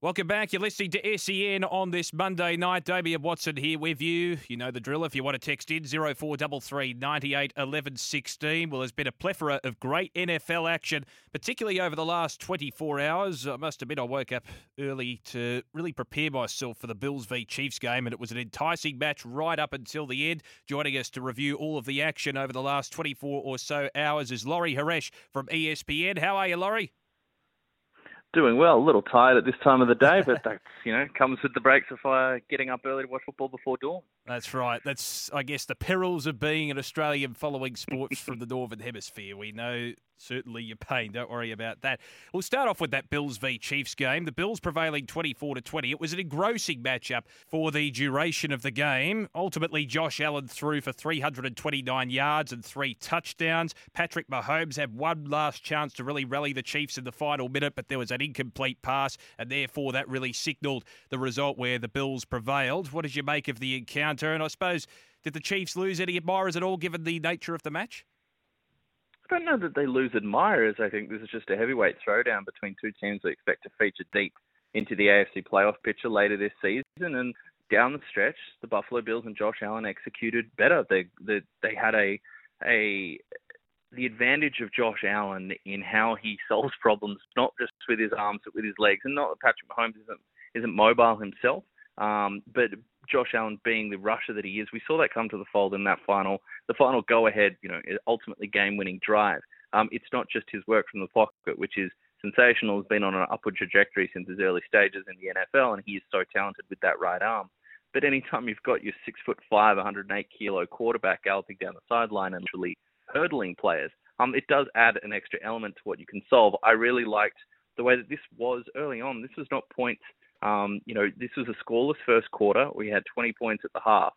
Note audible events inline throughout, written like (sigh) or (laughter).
Welcome back. You're listening to SEN on this Monday night. Damian Watson here with you. You know the drill. If you want to text in, 0433 98 11 16. Well, there's been a plethora of great NFL action, particularly over the last 24 hours. I must admit, I woke up early to really prepare myself for the Bills v Chiefs game, and it was an enticing match right up until the end. Joining us to review all of the action over the last 24 or so hours is Laurie Horesh from ESPN. How are you, Laurie? Doing well, a little tired at this time of the day, but (laughs) that you know comes with the breaks of uh, getting up early to watch football before dawn. That's right. That's I guess the perils of being an Australian following sports from the northern hemisphere. We know certainly your pain. Don't worry about that. We'll start off with that Bills v Chiefs game. The Bills prevailing 24 to 20. It was an engrossing matchup for the duration of the game. Ultimately, Josh Allen threw for 329 yards and three touchdowns. Patrick Mahomes had one last chance to really rally the Chiefs in the final minute, but there was an incomplete pass, and therefore that really signalled the result where the Bills prevailed. What did you make of the encounter? And I suppose, did the Chiefs lose any admirers at all given the nature of the match? I don't know that they lose admirers. I think this is just a heavyweight throwdown between two teams we expect to feature deep into the AFC playoff picture later this season. And down the stretch, the Buffalo Bills and Josh Allen executed better. They they, they had a a the advantage of Josh Allen in how he (laughs) solves problems, not just with his arms but with his legs. And not that Patrick Mahomes isn't isn't mobile himself, um, but Josh Allen being the rusher that he is, we saw that come to the fold in that final, the final go-ahead, you know, ultimately game-winning drive. Um, it's not just his work from the pocket, which is sensational. Has been on an upward trajectory since his early stages in the NFL, and he is so talented with that right arm. But anytime you've got your six foot five, 108 kilo quarterback galloping down the sideline and literally hurdling players, um, it does add an extra element to what you can solve. I really liked the way that this was early on. This was not points um, you know, this was a scoreless first quarter. We had 20 points at the half.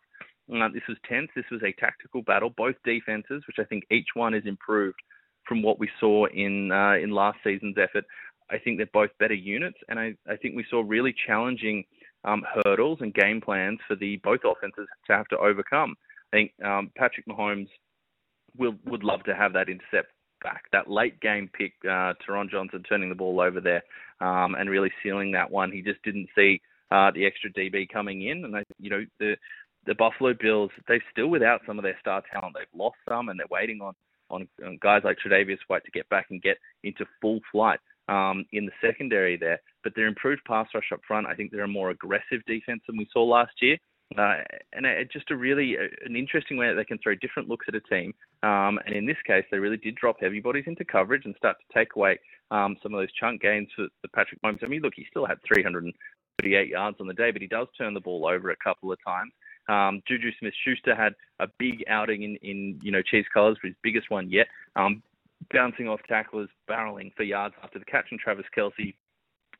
Uh, this was tense. This was a tactical battle. Both defenses, which I think each one is improved from what we saw in uh, in last season's effort. I think they're both better units, and I, I think we saw really challenging um, hurdles and game plans for the both offenses to have to overcome. I think um, Patrick Mahomes will would love to have that intercept back. That late game pick, uh, Taron Johnson turning the ball over there um, and really sealing that one. He just didn't see uh, the extra DB coming in, and they, you know the the Buffalo Bills they're still without some of their star talent. They've lost some, and they're waiting on on, on guys like Tre'Davious White to get back and get into full flight um, in the secondary there. But their improved pass rush up front, I think they're a more aggressive defense than we saw last year. Uh, and it, just a really uh, an interesting way that they can throw different looks at a team. Um, and in this case, they really did drop heavy bodies into coverage and start to take away um, some of those chunk gains for, the Patrick Mahomes. I mean, look, he still had 338 yards on the day, but he does turn the ball over a couple of times. Um, Juju Smith-Schuster had a big outing in, in you know Chiefs colours, for his biggest one yet. Um, bouncing off tacklers, barreling for yards after the catch, and Travis Kelce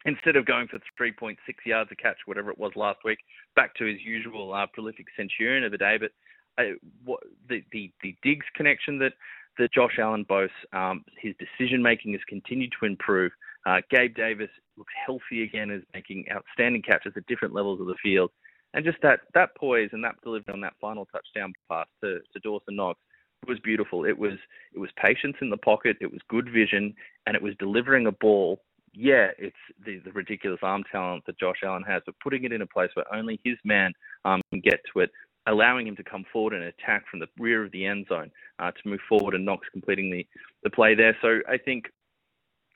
instead of going for 3.6 yards a catch, whatever it was last week, back to his usual uh, prolific centurion of the day. But uh, what, the, the the Diggs connection that that Josh Allen boasts, um, his decision making has continued to improve. Uh, Gabe Davis looks healthy again, is making outstanding catches at different levels of the field, and just that that poise and that delivery on that final touchdown pass to, to Dawson Knox was beautiful. It was it was patience in the pocket, it was good vision, and it was delivering a ball yeah, it's the, the ridiculous arm talent that Josh Allen has, but putting it in a place where only his man um, can get to it, allowing him to come forward and attack from the rear of the end zone uh, to move forward and Knox completing the, the play there. So I think,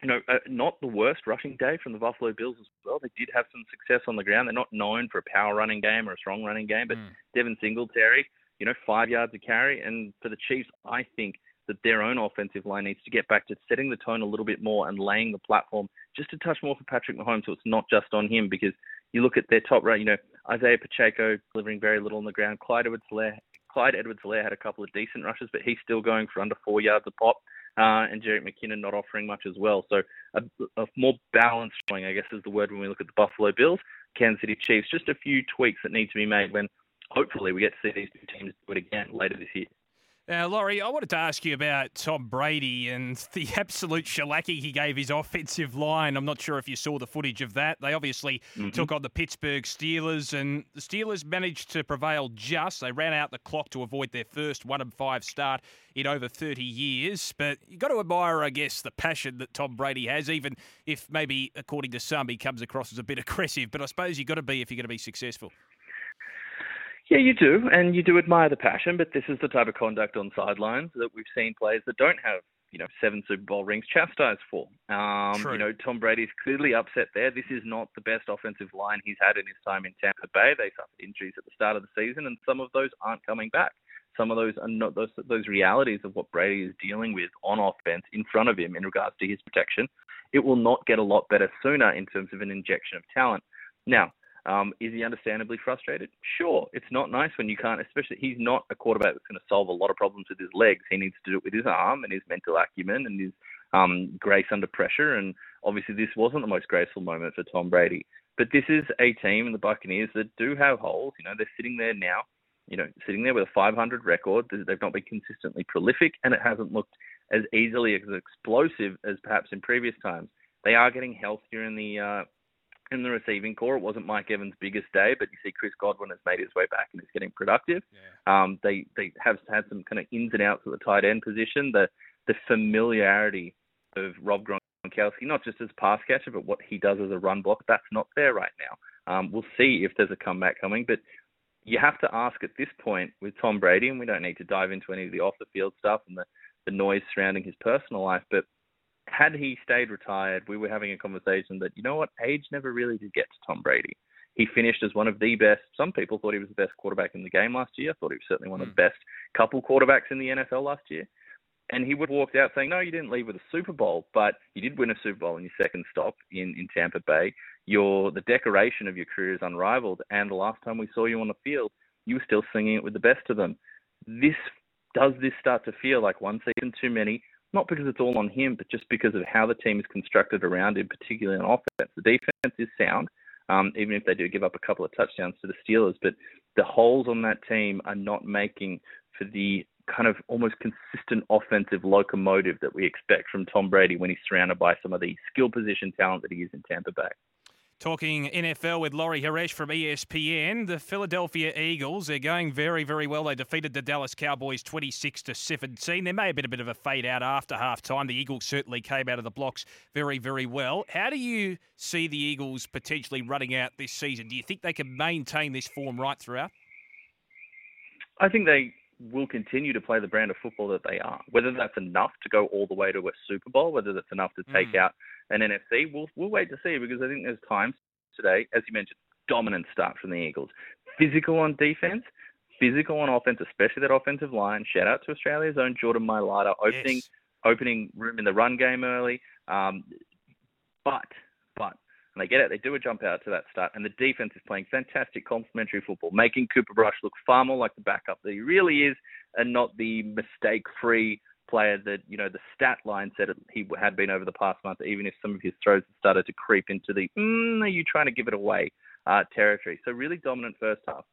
you know, uh, not the worst rushing day from the Buffalo Bills as well. They did have some success on the ground. They're not known for a power running game or a strong running game, but mm. Devin Singletary, you know, five yards of carry. And for the Chiefs, I think that their own offensive line needs to get back to setting the tone a little bit more and laying the platform just a touch more for Patrick Mahomes so it's not just on him because you look at their top right, you know, Isaiah Pacheco delivering very little on the ground. Clyde Edwards-Helaire Clyde Edwards-Helaire had a couple of decent rushes, but he's still going for under four yards a pop. Uh, and Jerick McKinnon not offering much as well. So a, a more balanced showing, I guess, is the word when we look at the Buffalo Bills, Kansas City Chiefs. Just a few tweaks that need to be made when hopefully we get to see these two teams do it again later this year. Now, Laurie, I wanted to ask you about Tom Brady and the (laughs) absolute shellacking he gave his offensive line. I'm not sure if you saw the footage of that. They obviously mm-hmm. took on the Pittsburgh Steelers, and the Steelers managed to prevail just. They ran out the clock to avoid their first one and five start in over 30 years. But you've got to admire, I guess, the passion that Tom Brady has, even if maybe, according to some, he comes across as a bit (laughs) aggressive. But I suppose you've got to be if you're going to be successful. Yeah, you do, and you do admire the passion, but this is the type of conduct on sidelines that we've seen players that don't have, you know, seven Super Bowl rings chastised for. Um, True. You know, Tom Brady's clearly upset there. This is not the best offensive line he's had in his time in Tampa Bay. They suffered injuries at the start of the season, and some of those aren't coming back. Some of those are not those those realities of what Brady is dealing with on offense in front of him in regards to his protection. It will not get a lot better sooner in terms of an injection of talent. Now, um, is he understandably frustrated? Sure. It's not nice when you can't, especially he's not a quarterback that's going to solve a lot of problems with his legs. He needs to do it with his arm and his mental acumen and his um, grace under pressure. And obviously, this wasn't the most graceful moment for Tom Brady. But this is a team, the Buccaneers, that do have holes. You know, they're sitting there now, you know, sitting there with a 500 record. They've not been consistently prolific, and it hasn't looked as easily as explosive as perhaps in previous times. They are getting healthier in the uh, in the receiving corps. It wasn't Mike Evans' biggest day, but you see Chris Godwin has made his way back and is getting productive. Yeah. Um, they they have had some kind of ins and outs at the tight end position. The the familiarity of Rob Gronkowski, not just as a pass catcher, but what he does as a run block, that's not there right now. Um, we'll see if there's a comeback coming, but you have to ask at this point with Tom Brady, and we don't need to dive into any of the off the field stuff and the, the noise surrounding his personal life, but had he stayed retired, we were having a conversation that, you know what, age never really did get to Tom Brady. He finished as one of the best. Some people thought he was the best quarterback in the game last year. I thought he was certainly one of the hmm. best couple quarterbacks in the NFL last year. And he would have walked out saying, no, you didn't leave with a Super Bowl, but you did win a Super Bowl in your second stop in, in Tampa Bay. Your the decoration of your career is unrivaled. And the last time we saw you on the field, you were still singing it with the best of them. This does this start to feel like one season too many? Not because it's all on him, but just because of how the team is constructed around him, particularly on offense. The defense is sound, um, even if they do give up a couple of touchdowns to the Steelers, but the holes on that team are not making for the kind of almost consistent offensive locomotive that we expect from Tom Brady when he's surrounded by some of the skill position talent that he is in Tampa Bay. Talking NFL with Laurie Horesh from ESPN, the Philadelphia Eagles, they're going very, very well. They defeated the Dallas Cowboys 26 to 17. There may have been a bit of a fade out after halftime. The Eagles certainly came out of the blocks very, very well. How do you see the Eagles potentially running out this season? Do you think they can maintain this form right throughout? I think they will continue to play the brand of football that they are. Whether that's enough to go all the way to a Super Bowl, whether that's enough to take mm. out an NFC, we'll we'll wait to see because I think there's times today, as you mentioned, dominant start from the Eagles. Physical on defense, physical on offense, especially that offensive line. Shout out to Australia's own Jordan Mailata opening yes. opening room in the run game early. Um, but but and they get out, they do a jump out to that start, and the defense is playing fantastic complementary football, making Cooper Rush look far more like the backup that he really is, and not the mistake-free player that you know the stat line said he had been over the past month. Even if some of his throws started to creep into the mm, "Are you trying to give it away?" Uh, territory. So really dominant first half.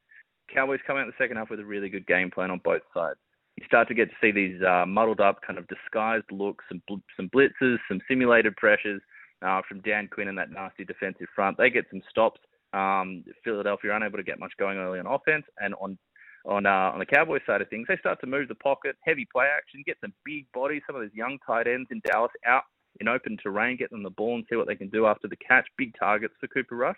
Cowboys come out in the second half with a really good game plan on both sides. You start to get to see these uh, muddled up, kind of disguised looks, some bl- some blitzes, some simulated pressures uh, from Dan Quinn and that nasty defensive front. They get some stops. Um, Philadelphia are unable to get much going early on offense, and on on uh, on the Cowboys side of things, they start to move the pocket, heavy play action, get some big bodies, some of those young tight ends in Dallas out in open terrain, get them the ball and see what they can do after the catch. Big targets for Cooper Rush.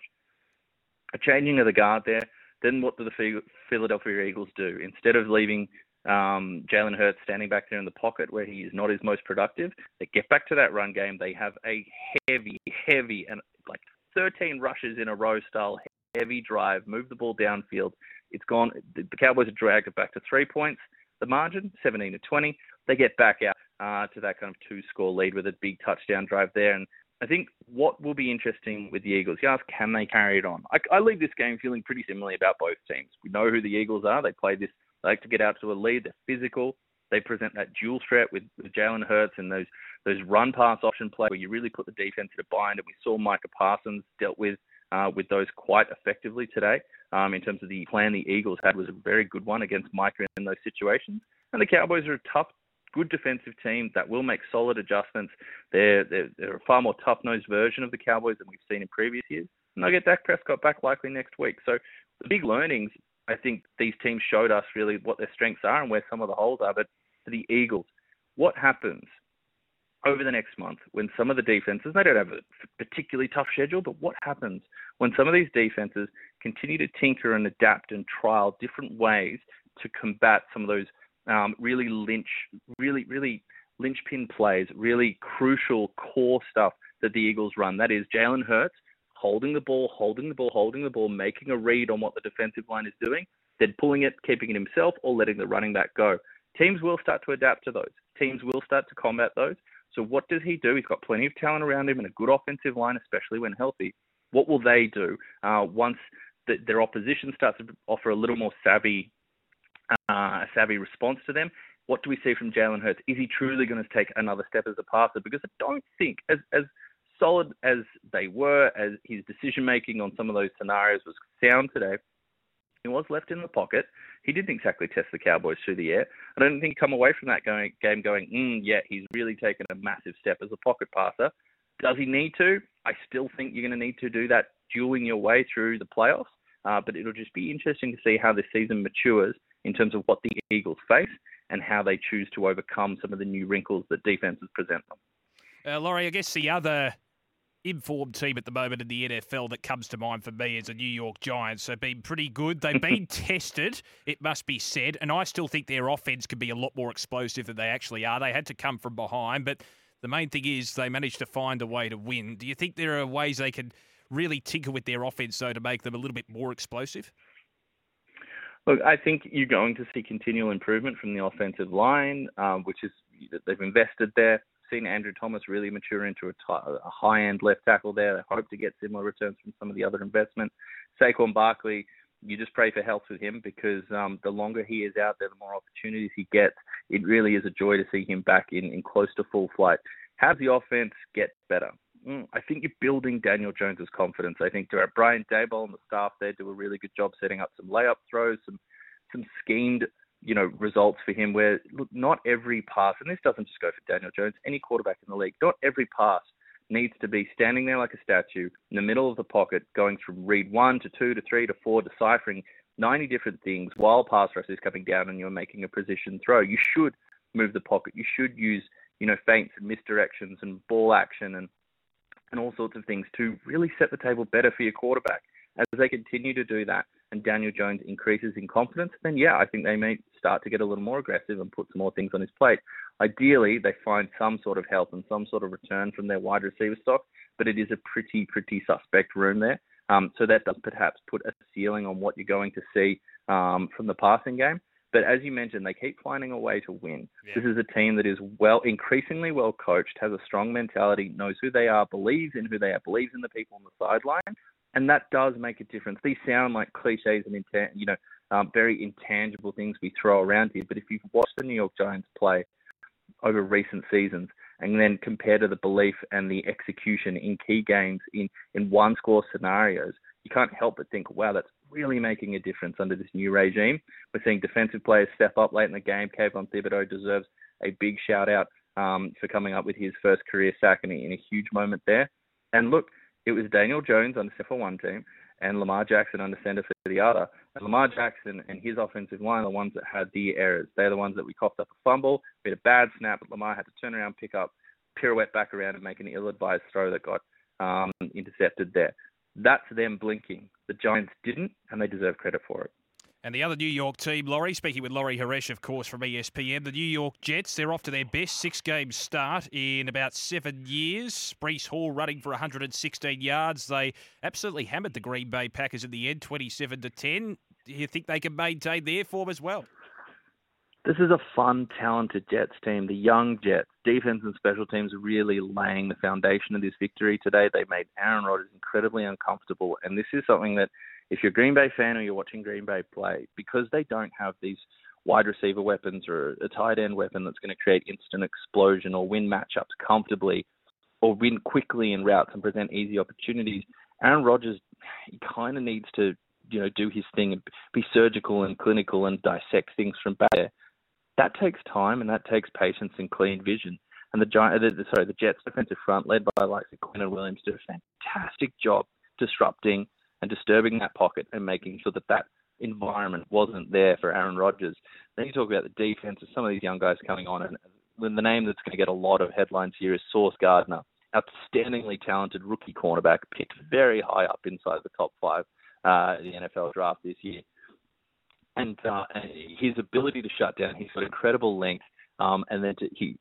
A changing of the guard there. Then what do the Philadelphia Eagles do? Instead of leaving um, Jalen Hurts standing back there in the pocket where he is not his most productive. They get back to that run game. They have a heavy, heavy, and like 13 rushes in a row style heavy drive, move the ball downfield. It's gone. The Cowboys have dragged it back to three points. the margin, 17 to 20. They get back out uh, to that kind of two-score lead with a big touchdown drive there, and I think what will be interesting with the Eagles, you ask, can they carry it on? I, I leave this game feeling pretty similarly about both teams. We know who the Eagles are. They play this, they like to get out to a lead. They're physical. They present that dual threat with, with Jalen Hurts and those those run pass option play where you really put the defense in a bind. And we saw Micah Parsons dealt with uh, with those quite effectively today. Um, in terms of the plan the Eagles had was a very good one against Micah in those situations. And the Cowboys are a tough, good defensive team that will make solid adjustments. They're, they're, they're a far more tough-nosed version of the Cowboys than we've seen in previous years. And they'll get Dak Prescott back likely next week. So the big learnings, I think these teams showed us really what their strengths are and where some of the holes are. But for the Eagles, what happens over the next month when some of the defenses, they don't have a particularly tough schedule, but what happens when some of these defenses continue to tinker and adapt and trial different ways to combat some of those um, really lynch, really, really linchpin plays, really crucial core stuff that the Eagles run. That is Jalen Hurts holding the ball, holding the ball, holding the ball, making a read on what the defensive line is doing, then pulling it, keeping it himself, or letting the running back go. Teams will start to adapt to those. Teams will start to combat those. So what does he do? He's got plenty of talent around him and a good offensive line, especially when healthy. What will they do uh, once the, their opposition starts to offer a little more savvy, uh, savvy response to them? What do we see from Jalen Hurts? Is he truly going to take another step as a passer? Because I don't think, as as solid as they were, as his decision making on some of those scenarios was sound today, he was left in the pocket. He didn't exactly test the Cowboys through the air. I don't think come away from that going, game going, mm, yeah, he's really taken a massive step as a pocket passer. Does he need to? I still think you're going to need to do that dueling your way through the playoffs. Uh, but it'll just be interesting to see how this season matures in terms of what the Eagles face and how they choose to overcome some of the new wrinkles that defenses present them. Uh, Laurie, I guess the other informed team at the moment in the NFL that comes to mind for me is the New York Giants. They've been pretty good. They've been (laughs) tested, it must be said, and I still think their offense could be a lot more explosive than they actually are. They had to come from behind, but the main thing is they managed to find a way to win. Do you think there are ways they can really tinker with their offense though to make them a little bit more explosive? Look, I think you're going to see continual improvement from the offensive line, um, which is that they've invested there seen Andrew Thomas really mature into a, t- a high-end left tackle there. I hope to get similar returns from some of the other investment. Saquon Barkley, you just pray for health with him because um, the longer he is out there, the more opportunities he gets. It really is a joy to see him back in, in close to full flight. How does the offense get better? Mm, I think you're building Daniel Jones's confidence. I think Brian Daboll and the staff there do a really good job setting up some layup throws, some some schemed you know, results for him where look, not every pass, and this doesn't just go for Daniel Jones, any quarterback in the league, not every pass needs to be standing there like a statue in the middle of the pocket, going from read one to two to three to four, deciphering 90 different things while pass rush is coming down and you're making a precision throw. You should move the pocket. You should use, you know, feints and misdirections and ball action and and all sorts of things to really set the table better for your quarterback. As they continue to do that, and Daniel Jones increases in confidence, then yeah, I think they may start to get a little more aggressive and put some more things on his plate. Ideally, they find some sort of help and some sort of return from their wide receiver stock, but it is a pretty, pretty suspect room there. Um, so that does perhaps put a ceiling on what you're going to see um, from the passing game. But as you mentioned, they keep finding a way to win. Yeah. This is a team that is well, increasingly well coached, has a strong mentality, knows who they are, believes in who they are, believes in the people on the sideline, and that does make a difference. These sound like cliches and intan- you know um, very intangible things we throw around here, but if you've watched the New York Giants play over recent seasons and then compare to the belief and the execution in key games in in one score scenarios, you can't help but think, wow, that's really making a difference under this new regime. We're seeing defensive players step up late in the game. Kayvon Thibodeaux deserves a big shout out um, for coming up with his first career sack in a huge moment there. And look, it was Daniel Jones on the for one team and Lamar Jackson under center for the other. And Lamar Jackson and his offensive line are the ones that had the errors. They're the ones that we coughed up a fumble, we had a bad snap, but Lamar had to turn around, pick up, pirouette back around, and make an ill-advised throw that got um, intercepted there. That's them blinking. The Giants didn't, and they deserve credit for it. And the other New York team, Laurie, speaking with Laurie Horesh, of course, from ESPN, the New York Jets, they're off to their best six game start in about seven years. Breece Hall running for 116 yards. They absolutely hammered the Green Bay Packers in the end, 27 to 10. Do you think they can maintain their form as well? this is a fun, talented Jets team. The young Jets, defense and special teams, really laying the foundation of this victory today. They made Aaron Rodgers incredibly uncomfortable, and this is something that, if you're a Green Bay fan or you're watching Green Bay play, because they don't have these wide receiver weapons or a tight end weapon that's going to create instant explosion or win matchups comfortably or win quickly in routes and present easy opportunities. Aaron Rodgers, he kind of needs to, you know, do his thing and be surgical and clinical and dissect things from back there. That takes time and that takes patience and clean vision. And the Giant, the, sorry, the Jets defensive front, led by like and Williams, did a fantastic job disrupting and disturbing that pocket and making sure that that environment wasn't there for Aaron Rodgers. Then you talk about the defense of some of these young guys coming on, and the name that's going to get a lot of headlines here is Sauce Gardner, outstandingly talented rookie cornerback, picked very high up inside the top five uh, the NFL draft this year. And uh, his ability to shut down, he's got incredible length, um, and then to, he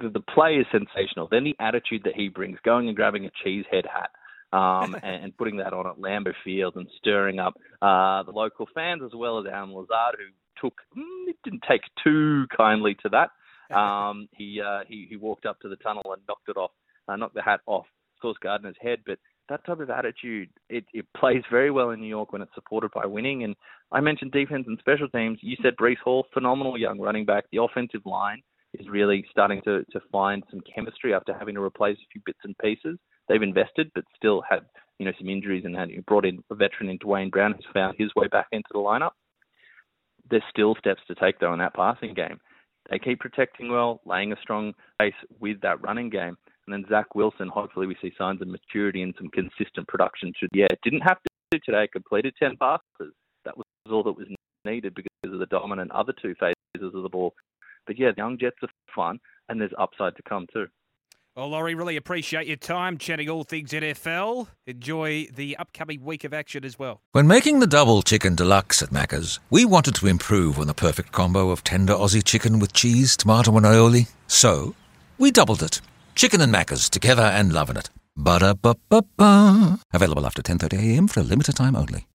the, the play is sensational. Then the attitude that he brings, going and grabbing a cheesehead hat um, (laughs) and, and, putting that on at Lambeau Field and stirring up uh, the local fans as well as Allen Lazard, who took mm, didn't take too kindly to that. (laughs) Um, he, uh, he he walked up to the tunnel and knocked it off, uh, knocked the hat off Sauce Gardner's head. But that type of attitude, it, it plays very well in New York when it's supported by winning. And I mentioned defense and special teams. You said Breece Hall, phenomenal young running back. The offensive line is really starting to, to find some chemistry after having to replace a few bits and pieces they've invested, but still had you know some injuries and had brought in a veteran in Duane Brown who's found his way back into the lineup. There's still steps to take though in that passing game. They keep protecting well, laying a strong base with that running game. And then Zach Wilson, hopefully we see signs of maturity and some consistent production through yeah. Didn't have to today, completed 10 passes. That was all that was needed because of the dominant other two phases of the ball. But yeah, the young Jets are fun, and there's upside to come too. Well, Laurie, really appreciate your time chatting all things NFL. Enjoy the upcoming week of action as well. When making the double chicken deluxe at Macca's, we wanted to improve on the perfect combo of tender Aussie chicken with cheese, tomato, and aioli. So, we doubled it. Chicken and Macca's together and loving it. Ba-da-ba-ba-ba. Available after 10.30am for a limited time only.